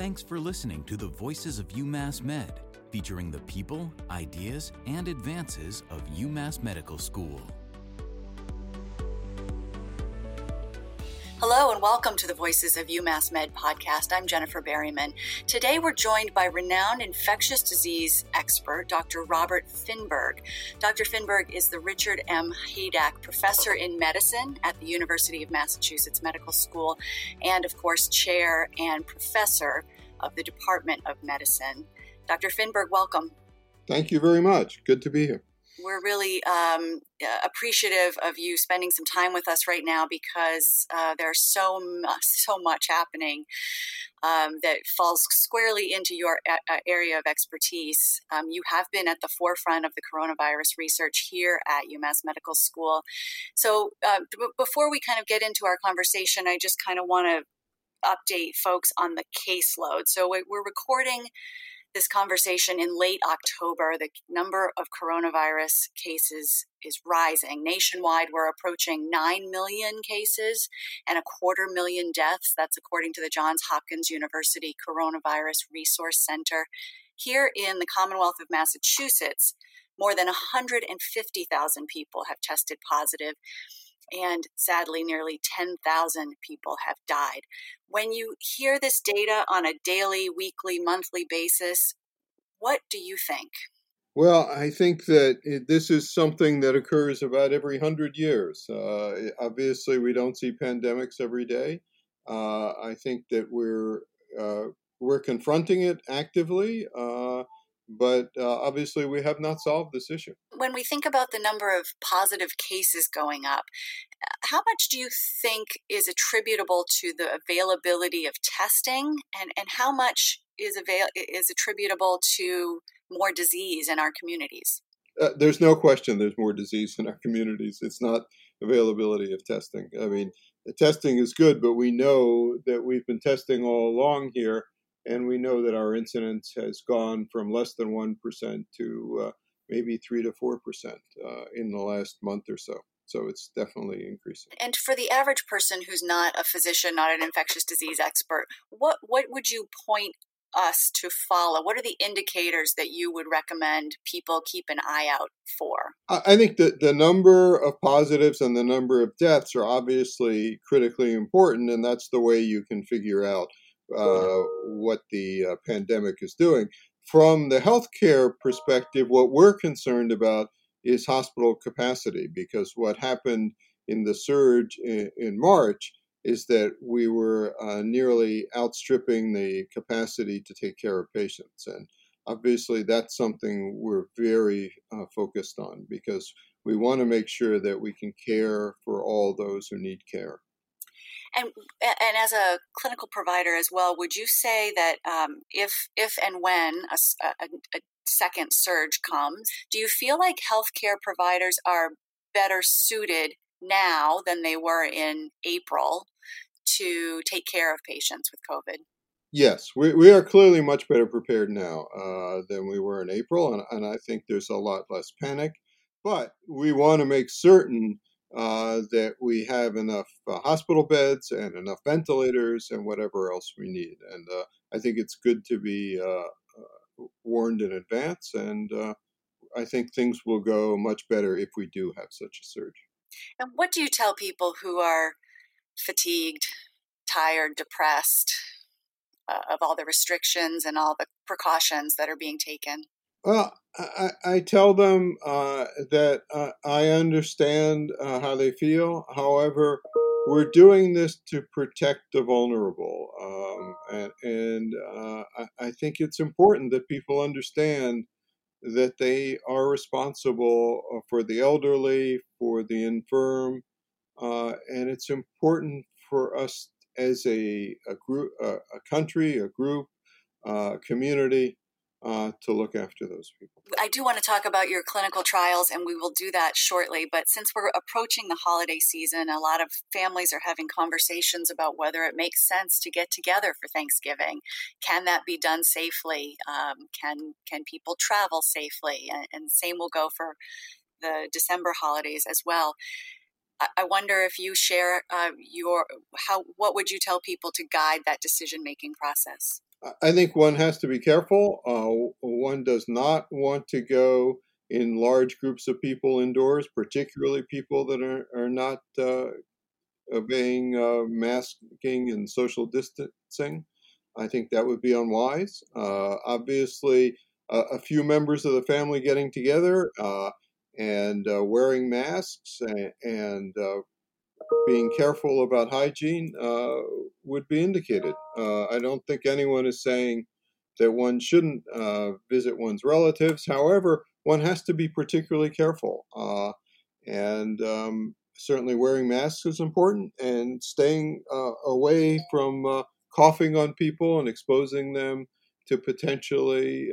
Thanks for listening to the Voices of UMass Med, featuring the people, ideas, and advances of UMass Medical School. Hello and welcome to the Voices of UMass Med podcast. I'm Jennifer Berryman. Today we're joined by renowned infectious disease expert Dr. Robert Finberg. Dr. Finberg is the Richard M. Haydock Professor in Medicine at the University of Massachusetts Medical School and, of course, Chair and Professor of the Department of Medicine. Dr. Finberg, welcome. Thank you very much. Good to be here we're really um, appreciative of you spending some time with us right now because uh, there's so so much happening um, that falls squarely into your a- area of expertise. Um, you have been at the forefront of the coronavirus research here at UMass Medical School. So, uh, b- before we kind of get into our conversation, I just kind of want to update folks on the caseload. So, we're recording this conversation in late October. The number of coronavirus cases is rising. Nationwide, we're approaching 9 million cases and a quarter million deaths. That's according to the Johns Hopkins University Coronavirus Resource Center. Here in the Commonwealth of Massachusetts, more than 150,000 people have tested positive and sadly, nearly 10,000 people have died. When you hear this data on a daily, weekly, monthly basis, what do you think? Well, I think that it, this is something that occurs about every hundred years. Uh, obviously, we don't see pandemics every day. Uh, I think that we're uh, we're confronting it actively. But uh, obviously we have not solved this issue. When we think about the number of positive cases going up, how much do you think is attributable to the availability of testing, and, and how much is avail- is attributable to more disease in our communities? Uh, there's no question there's more disease in our communities. It's not availability of testing. I mean, the testing is good, but we know that we've been testing all along here and we know that our incidence has gone from less than 1% to uh, maybe 3 to 4% uh, in the last month or so. So it's definitely increasing. And for the average person who's not a physician, not an infectious disease expert, what, what would you point us to follow? What are the indicators that you would recommend people keep an eye out for? I think that the number of positives and the number of deaths are obviously critically important, and that's the way you can figure out uh, what the uh, pandemic is doing. From the healthcare perspective, what we're concerned about is hospital capacity because what happened in the surge in, in March is that we were uh, nearly outstripping the capacity to take care of patients. And obviously, that's something we're very uh, focused on because we want to make sure that we can care for all those who need care. And and as a clinical provider as well, would you say that um, if if and when a, a, a second surge comes, do you feel like healthcare providers are better suited now than they were in April to take care of patients with COVID? Yes, we, we are clearly much better prepared now uh, than we were in April, and, and I think there's a lot less panic. But we want to make certain uh, that we have enough uh, hospital beds and enough ventilators and whatever else we need. And uh, I think it's good to be uh, uh, warned in advance. And I think things will go much better if we do have such a surge. And what do you tell people who are fatigued, tired, depressed of all the restrictions and all the precautions that are being taken? Well, I, I tell them uh, that uh, I understand uh, how they feel. However, we're doing this to protect the vulnerable. Um, and, and uh, I, I think it's important that people understand that they are responsible uh, for the elderly, for the infirm. Uh, and it's important for us as a, a group, a, a country, a group, a community uh, to look after those people. I do want to talk about your clinical trials, and we will do that shortly. But since we're approaching the holiday season, a lot of families are having conversations about whether it makes sense to get together for Thanksgiving. Can that be done safely? Um, can can people travel safely? And, and same will go for the December holidays as well. I wonder if you share uh, your how what would you tell people to guide that decision making process? I think one has to be careful. Uh, one does not want to go in large groups of people indoors, particularly people that are, are not uh, obeying uh, masking and social distancing. I think that would be unwise. Uh, obviously, a few members of the family getting together uh, and uh, wearing masks and, and being careful about hygiene uh, would be indicated. Uh, I don't think anyone is saying that one shouldn't uh, visit one's relatives. However, one has to be particularly careful. Uh, and um, certainly wearing masks is important, and staying uh, away from uh, coughing on people and exposing them to potentially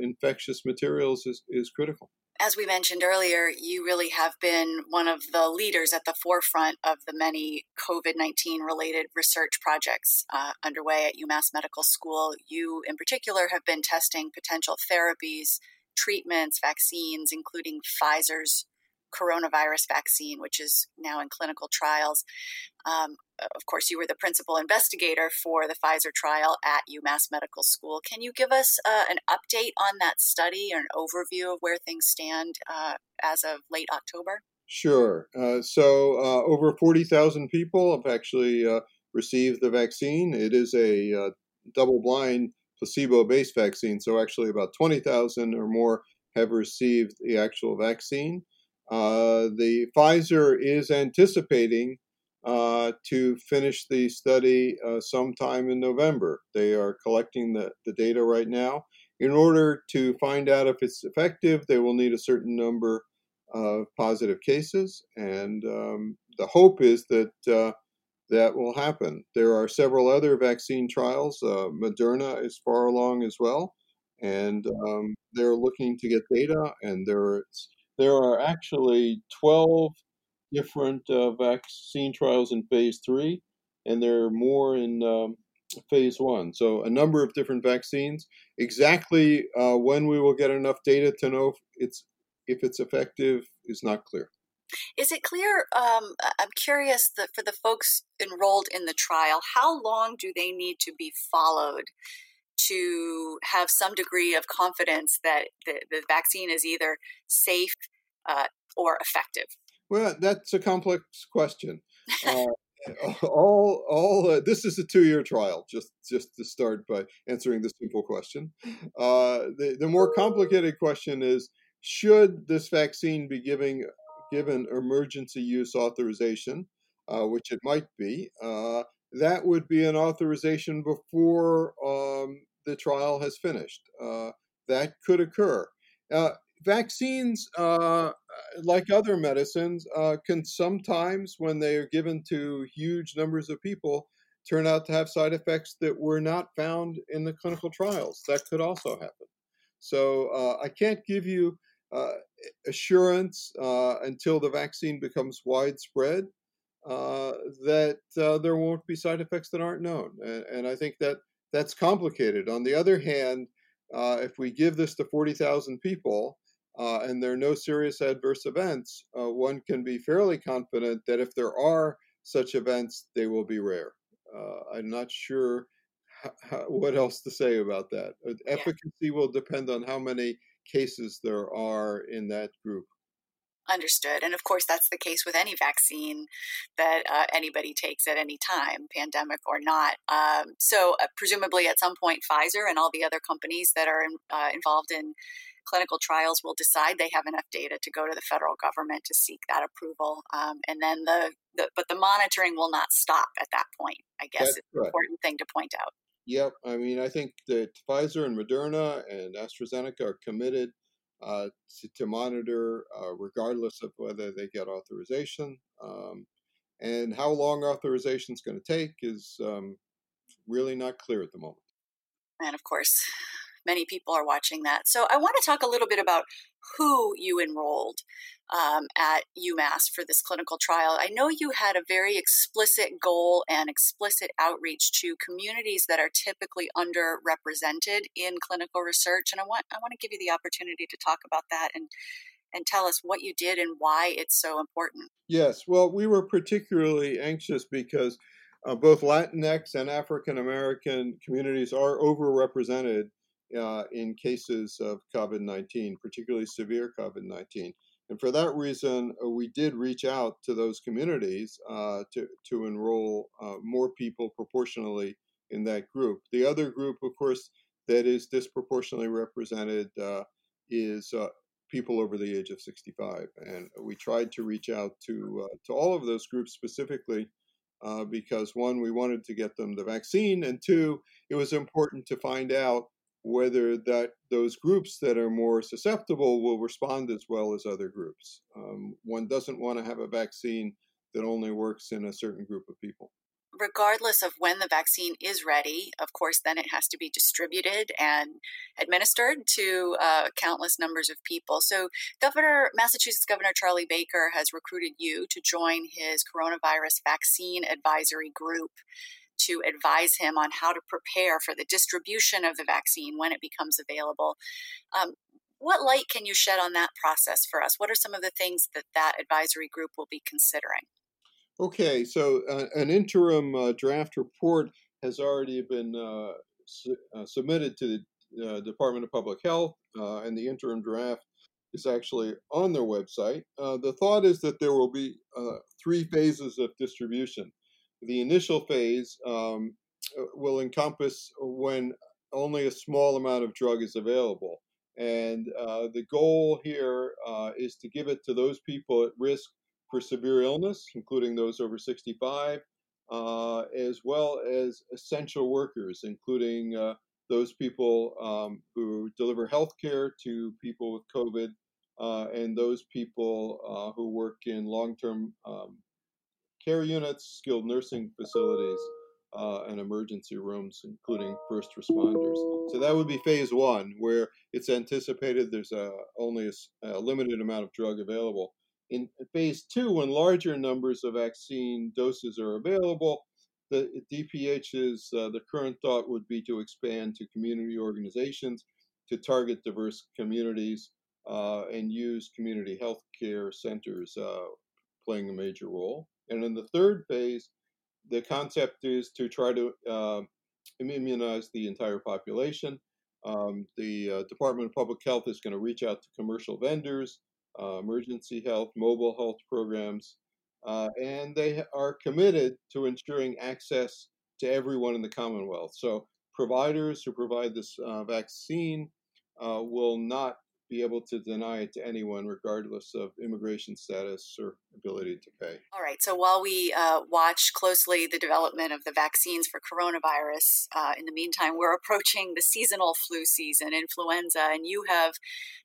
infectious materials is, is critical as we mentioned earlier, you really have been one of the leaders at the forefront of the many COVID 19 related research projects uh, underway at UMass Medical School. You, in particular, have been testing potential therapies, treatments, vaccines, including Pfizer's coronavirus vaccine, which is now in clinical trials. Um, of course, you were the principal investigator for the Pfizer trial at UMass Medical School. Can you give us uh, an update on that study or an overview of where things stand uh, as of late October? Sure. Uh, so, uh, over 40,000 people have actually uh, received the vaccine. It is a uh, double blind, placebo based vaccine. So, actually, about 20,000 or more have received the actual vaccine. The Pfizer is anticipating uh, to finish the study uh, sometime in November. They are collecting the, the data right now. In order to find out if it's effective, they will need a certain number of positive cases, and um, the hope is that uh, that will happen. There are several other vaccine trials. Uh, Moderna is far along as well, and um, they're looking to get data. And there, there are actually 12 different uh, vaccine trials in phase three, and there are more in um, phase one. So, a number of different vaccines. Exactly uh, when we will get enough data to know if it's if it's effective is not clear. Is it clear? Um, I'm curious that for the folks enrolled in the trial, how long do they need to be followed to have some degree of confidence that the, the vaccine is either safe uh, or effective? Well, that's a complex question. Uh, all, all. Uh, this is a two-year trial. Just, just to start by answering the simple question. Uh, the the more complicated question is: Should this vaccine be giving given emergency use authorization, uh, which it might be? Uh, that would be an authorization before um, the trial has finished. Uh, that could occur vaccines, uh, like other medicines, uh, can sometimes, when they are given to huge numbers of people, turn out to have side effects that were not found in the clinical trials. That could also happen. So uh, I can't give you uh, assurance uh, until the vaccine becomes widespread uh, that there won't be side effects that aren't known. And, and, I think that that's complicated. On the other hand, if we give this to 40,000 people, uh, and there are no serious adverse events, uh, one can be fairly confident that if there are such events, they will be rare. Uh, I'm not sure how, what else to say about that. Uh, efficacy will depend on how many cases there are in that group. Understood. And of course, that's the case with any vaccine that uh, anybody takes at any time, pandemic or not. Um, so, uh, presumably, at some point, Pfizer and all the other companies that are in, uh, involved in clinical trials will decide they have enough data to go to the federal government to seek that approval. Um, and then the, the, but the monitoring will not stop at that point, I guess That's it's an important thing to point out. Yep. I mean, I think that Pfizer and Moderna and AstraZeneca are committed uh, to, to, monitor uh, regardless of whether they get authorization. Um, and how long authorization is going to take is um, really not clear at the moment. And of course, many people are watching that. So I want to talk a little bit about who you enrolled um, at UMass for this clinical trial. I know you had a very explicit goal and explicit outreach to communities that are typically underrepresented in clinical research, and I want I want to give you the opportunity to talk about that and and tell us what you did and why it's so important. Yes, well, we were particularly anxious because uh, both Latinx and African American communities are overrepresented uh, in cases of COVID 19, particularly severe COVID 19. And for that reason, uh, we did reach out to those communities uh, to, to enroll uh, more people proportionally in that group. The other group, of course, that is disproportionately represented uh, is uh, people over the age of 65. And we tried to reach out to, uh, to all of those groups specifically because, one, we wanted to get them the vaccine, and two, it was important to find out whether that those groups that are more susceptible will respond as well as other groups. Um, one doesn't want to have a vaccine that only works in a certain group of people. Regardless of when the vaccine is ready, of course, then it has to be distributed and administered to uh, countless numbers of people. So, Governor Massachusetts Governor Charlie Baker has recruited you to join his coronavirus vaccine advisory group to advise him on how to prepare for the distribution of the vaccine when it becomes available. Um, what light can you shed on that process for us? What are some of the things that that advisory group will be considering? Okay, so uh, an interim uh, draft report has already been uh, su- uh, submitted to the uh, Department of Public Health, uh, and the interim draft is actually on their website. the thought is that there will be three phases of distribution the initial phase um, uh, will encompass when only a small amount of drug is available. And uh, the goal here uh, is to give it to those people at risk for severe illness, including those over 65, uh, as well as essential workers, including uh, those people um, who deliver health care to people with COVID, uh, and those people who work in long term um, care units, skilled nursing facilities, uh, and emergency rooms, including first responders. So that would be phase one, where it's anticipated there's a, only a, a limited amount of drug available. In phase two, when larger numbers of vaccine doses are available, the DPH's uh, the current thought would be to expand to community organizations to target diverse communities uh, and use community health care centers uh, playing a major role. And in the third phase, the concept is to try to uh, immunize the entire population. Um, the uh, Department of Public Health is going to reach out to commercial vendors, uh, emergency health, mobile health programs, uh, and they are committed to ensuring access to everyone in the Commonwealth. So, providers who provide this uh, vaccine uh, will not be able to deny it to anyone, regardless of immigration status or ability to pay. All right. So while we uh, watch closely the development of the vaccines for coronavirus, uh, in the meantime, we're approaching the seasonal flu season, influenza, and you have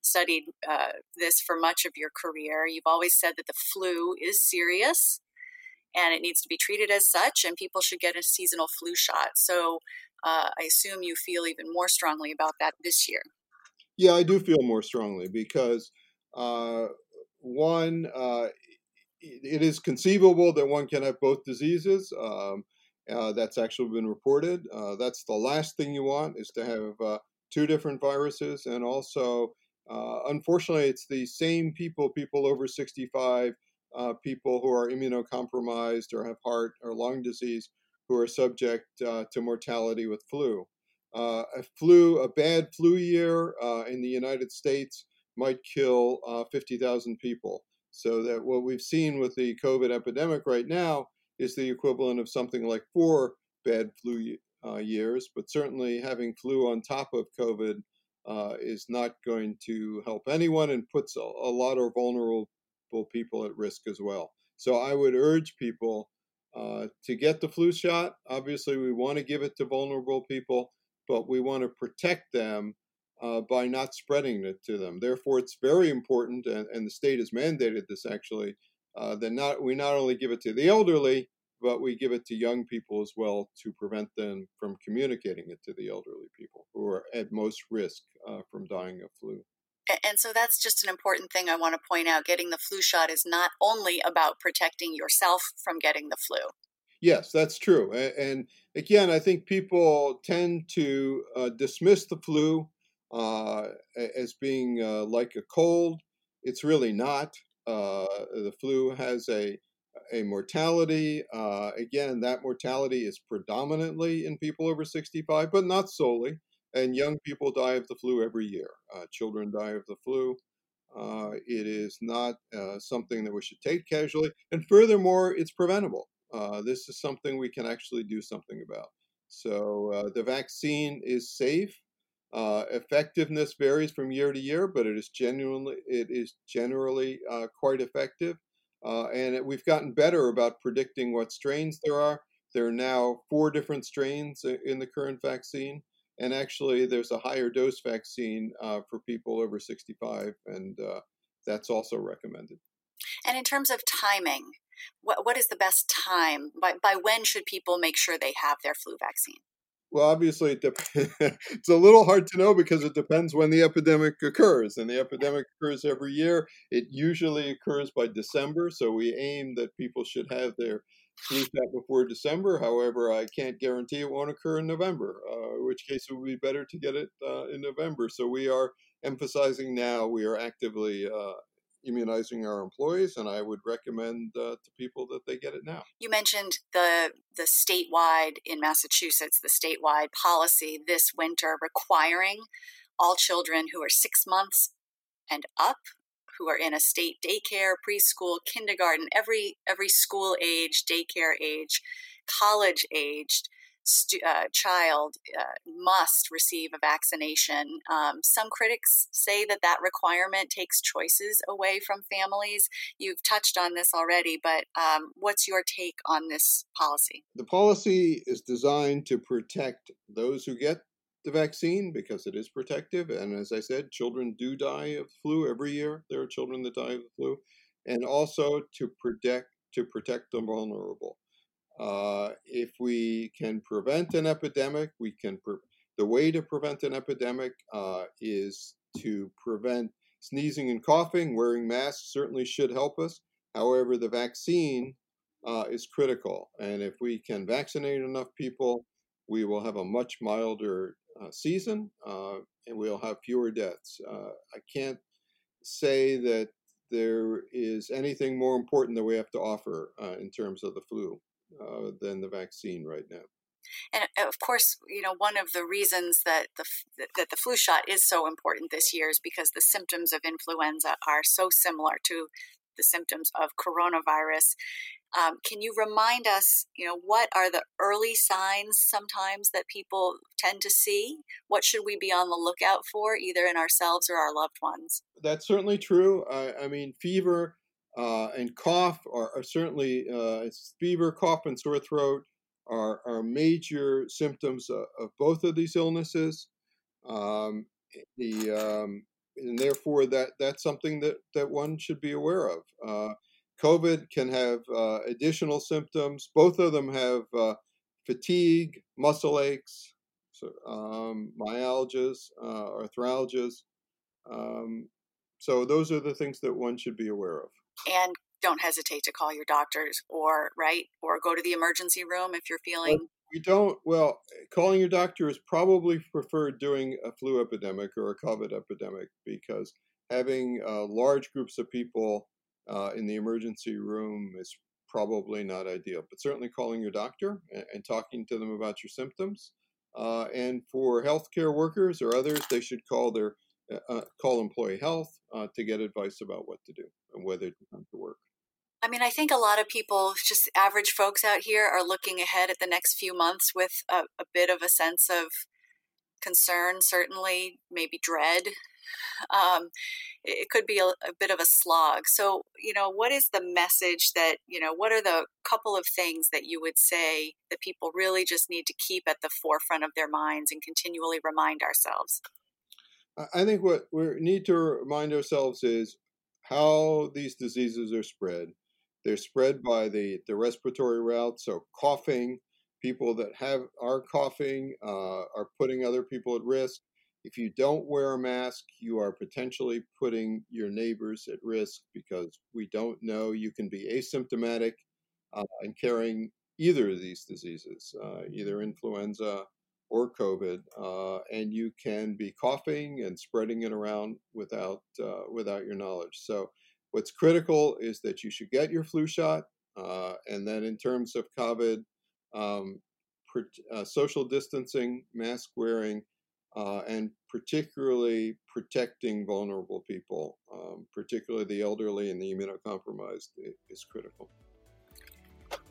studied uh, this for much of your career. You've always said that the flu is serious and it needs to be treated as such, and people should get a seasonal flu shot. So uh, I assume you feel even more strongly about that this year. Yeah, I do feel more strongly because uh, one, uh, it is conceivable that one can have both diseases. Um, uh, that's actually been reported. Uh, that's the last thing you want is to have uh, two different viruses, and also, uh, unfortunately, it's the same people, people over 65, people who are immunocompromised or have heart or lung disease, who are subject to mortality with flu. Uh, a flu, a bad flu year uh, in the United States might kill uh, 50,000 people. So that what we've seen with the COVID epidemic right now is the equivalent of something like four bad flu uh, years. But certainly having flu on top of COVID uh, is not going to help anyone and puts a, a lot of vulnerable people at risk as well. So I would urge people uh, to get the flu shot. Obviously, we want to give it to vulnerable people, but we want to protect them uh, by not spreading it to them. Therefore, it's very important, and, and the state has mandated this actually, uh, that not we not only give it to the elderly, but we give it to young people as well to prevent them from communicating it to the elderly people who are at most risk uh, from dying of flu. And so that's just an important thing I want to point out. Getting the flu shot is not only about protecting yourself from getting the flu. Yes, that's true. And again, I think people tend to uh, dismiss the flu uh, as being uh, like a cold. It's really not. Uh, the flu has a, a mortality. Uh, again, that mortality is predominantly in people over 65, but not solely. And young people die of the flu every year. Uh, children die of the flu. It is not something that we should take casually. And furthermore, it's preventable. Uh, this is something we can actually do something about. So uh, the vaccine is safe. effectiveness varies from year to year, but it is genuinely it is generally quite effective. Uh, and it, we've gotten better about predicting what strains there are. There are now four different strains in the current vaccine. And actually, there's a higher dose vaccine uh, for people over 65, and uh, that's also recommended. And in terms of timing, what, what is the best time? By, by when should people make sure they have their flu vaccine? Well, obviously, it dep- it's a little hard to know because it depends when the epidemic occurs. And the epidemic occurs every year. It usually occurs by December. So we aim that people should have their flu shot before December. However, I can't guarantee it won't occur in November, uh, in which case it would be better to get it uh, in November. So we are emphasizing now, we are actively uh, immunizing our employees, and I would recommend uh, to people that they get it now. You mentioned the the statewide in Massachusetts, the statewide policy this winter requiring all children who are six months and up who are in a state daycare, preschool, kindergarten, every every school age, daycare age, college aged uh, child uh, must receive a vaccination. Um, some critics say that that requirement takes choices away from families. You've touched on this already, but um, what's your take on this policy? The policy is designed to protect those who get the vaccine because it is protective. And as I said, children do die of flu every year. There are children that die of the flu, and also to protect to protect the vulnerable. Uh, if we can prevent an epidemic, we can. Pre- the way to prevent an epidemic uh, is to prevent sneezing and coughing. Wearing masks certainly should help us. However, the vaccine uh, is critical, and if we can vaccinate enough people, we will have a much milder uh, season, uh, and we'll have fewer deaths. Uh, I can't say that there is anything more important that we have to offer in terms of the flu uh, than the vaccine right now. And uh, of course, you know one of the reasons that the that the flu shot is so important this year is because the symptoms of influenza are so similar to the symptoms of coronavirus. Um, can you remind us, you know, what are the early signs sometimes that people tend to see? What should we be on the lookout for, either in ourselves or our loved ones? That's certainly true. I mean, fever uh, and cough are, are certainly uh, fever, cough, and sore throat are, are major symptoms of, of both of these illnesses. Um, the um, and therefore that that's something that that one should be aware of. Uh, COVID can have uh, additional symptoms. Both of them have uh, fatigue, muscle aches, so, um, myalgias, uh, arthralgias. Um, so those are the things that one should be aware of and don't hesitate to call your doctors or right or go to the emergency room if you're feeling well, we don't well calling your doctor is probably preferred during a flu epidemic or a covid epidemic because having uh, large groups of people uh, in the emergency room is probably not ideal but certainly calling your doctor and, and talking to them about your symptoms uh, and for healthcare workers or others they should call their uh, uh, call employee health uh, to get advice about what to do whether to come to work. I mean, I think a lot of people, just average folks out here, are looking ahead at the next few months with a, a bit of a sense of concern, certainly, maybe dread. Um, it could be a, a, bit of a slog. So, you know, what is the message that, you know, what are the couple of things that you would say that people really just need to keep at the forefront of their minds and continually remind ourselves? I think what we need to remind ourselves is how these diseases are spread. They're spread by the, the respiratory route, so coughing. People that have are coughing uh, are putting other people at risk. If you don't wear a mask, you are potentially putting your neighbors at risk because we don't know. You can be asymptomatic uh, and carrying either of these diseases, uh, either influenza or COVID, uh, and you can be coughing and spreading it around without uh, without your knowledge. So, what's critical is that you should get your flu shot. Uh, and then in terms of COVID, um, uh, social distancing, mask wearing, uh, and particularly protecting vulnerable people, um, particularly the elderly and the immunocompromised, is critical.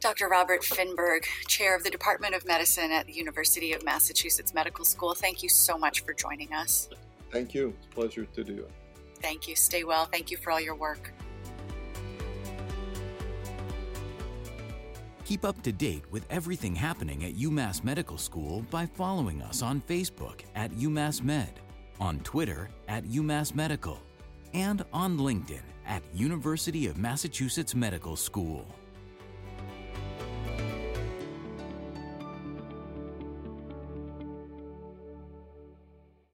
Dr. Robert Finberg, Chair of the Department of Medicine at the University of Massachusetts Medical School, thank you so much for joining us. Thank you. It's a pleasure to do it. Thank you. Stay well. Thank you for all your work. Keep up to date with everything happening at UMass Medical School by following us on Facebook at UMass Med, on Twitter at UMass Medical, and on LinkedIn at University of Massachusetts Medical School.